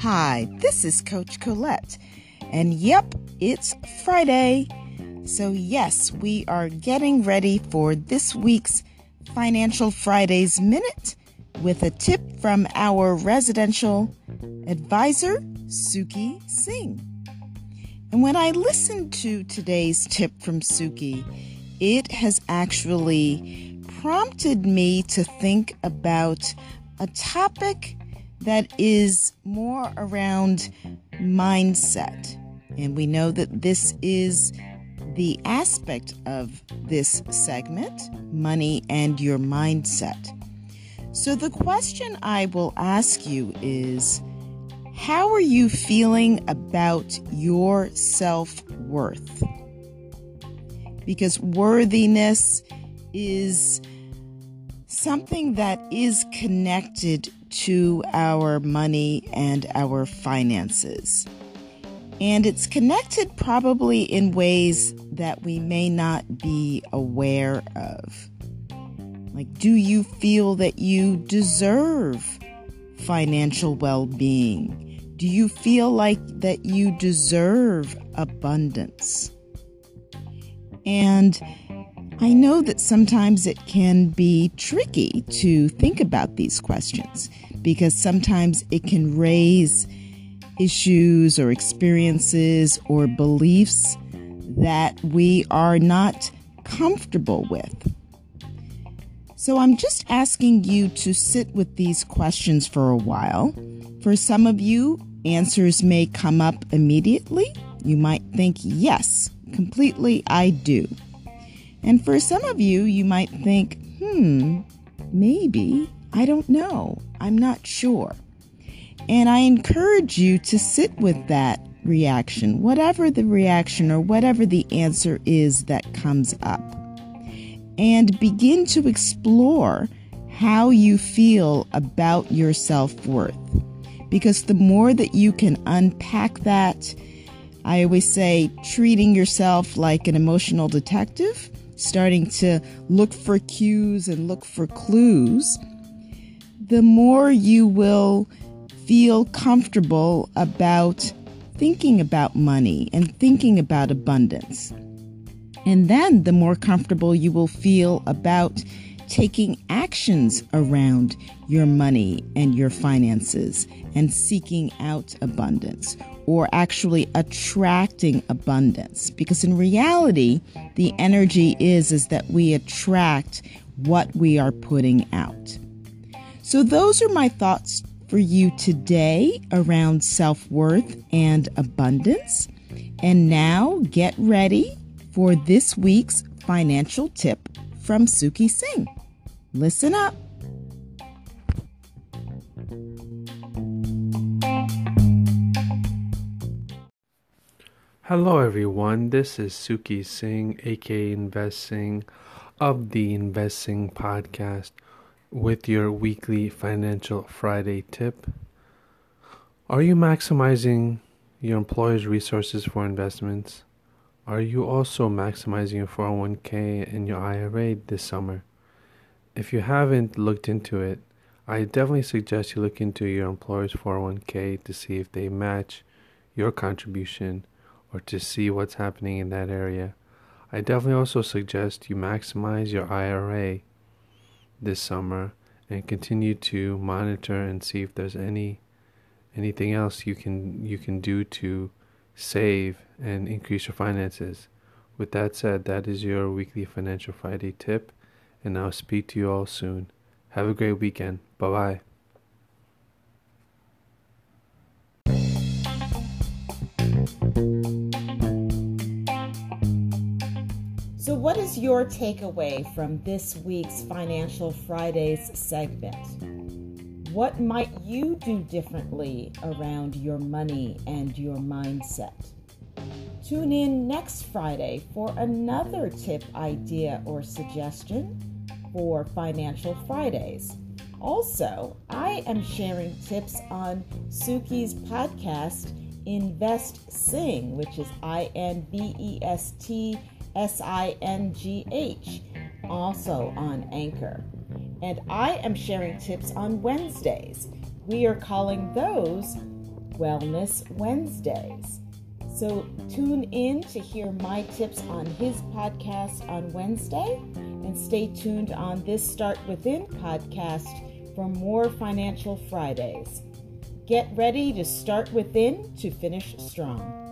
Hi, this is Coach Colette. And yep, it's Friday. So, yes, we are getting ready for this week's Financial Fridays Minute with a tip from our residential advisor, Suki Singh. And when I listened to today's tip from Suki, it has actually prompted me to think about a topic that is more around mindset. And we know that this is the aspect of this segment money and your mindset. So, the question I will ask you is How are you feeling about your self worth? Because worthiness is something that is connected to our money and our finances. And it's connected probably in ways that we may not be aware of. Like, do you feel that you deserve financial well being? Do you feel like that you deserve abundance? And I know that sometimes it can be tricky to think about these questions because sometimes it can raise issues or experiences or beliefs that we are not comfortable with. So I'm just asking you to sit with these questions for a while. For some of you, answers may come up immediately. You might think, yes, completely, I do. And for some of you, you might think, hmm, maybe, I don't know, I'm not sure. And I encourage you to sit with that reaction, whatever the reaction or whatever the answer is that comes up, and begin to explore how you feel about your self worth. Because the more that you can unpack that, I always say treating yourself like an emotional detective, starting to look for cues and look for clues, the more you will feel comfortable about thinking about money and thinking about abundance. And then the more comfortable you will feel about taking actions around your money and your finances and seeking out abundance or actually attracting abundance. Because in reality the energy is is that we attract what we are putting out. So those are my thoughts for you today around self-worth and abundance. And now get ready for this week's financial tip from Suki Singh listen up Hello, everyone. This is Suki Singh, aka InvestSingh, of the InvestSingh Podcast, with your weekly Financial Friday tip. Are you maximizing your employer's resources for investments? Are you also maximizing your 401k and your IRA this summer? If you haven't looked into it, I definitely suggest you look into your employer's 401k to see if they match your contribution or to see what's happening in that area. I definitely also suggest you maximize your IRA this summer and continue to monitor and see if there's any anything else you can you can do to save and increase your finances. With that said, that is your weekly financial Friday tip and I'll speak to you all soon. Have a great weekend. Bye-bye. So, what is your takeaway from this week's Financial Fridays segment? What might you do differently around your money and your mindset? Tune in next Friday for another tip, idea, or suggestion for Financial Fridays. Also, I am sharing tips on Suki's podcast, InvestSingh, which is I N V E S T S I N G H, also on Anchor. and I am sharing tips on Wednesdays. We are calling those Wellness Wednesdays. So tune in to hear my tips on his podcast on Wednesday and stay tuned on this Start Within podcast for more Financial Fridays. Get ready to start within to finish strong.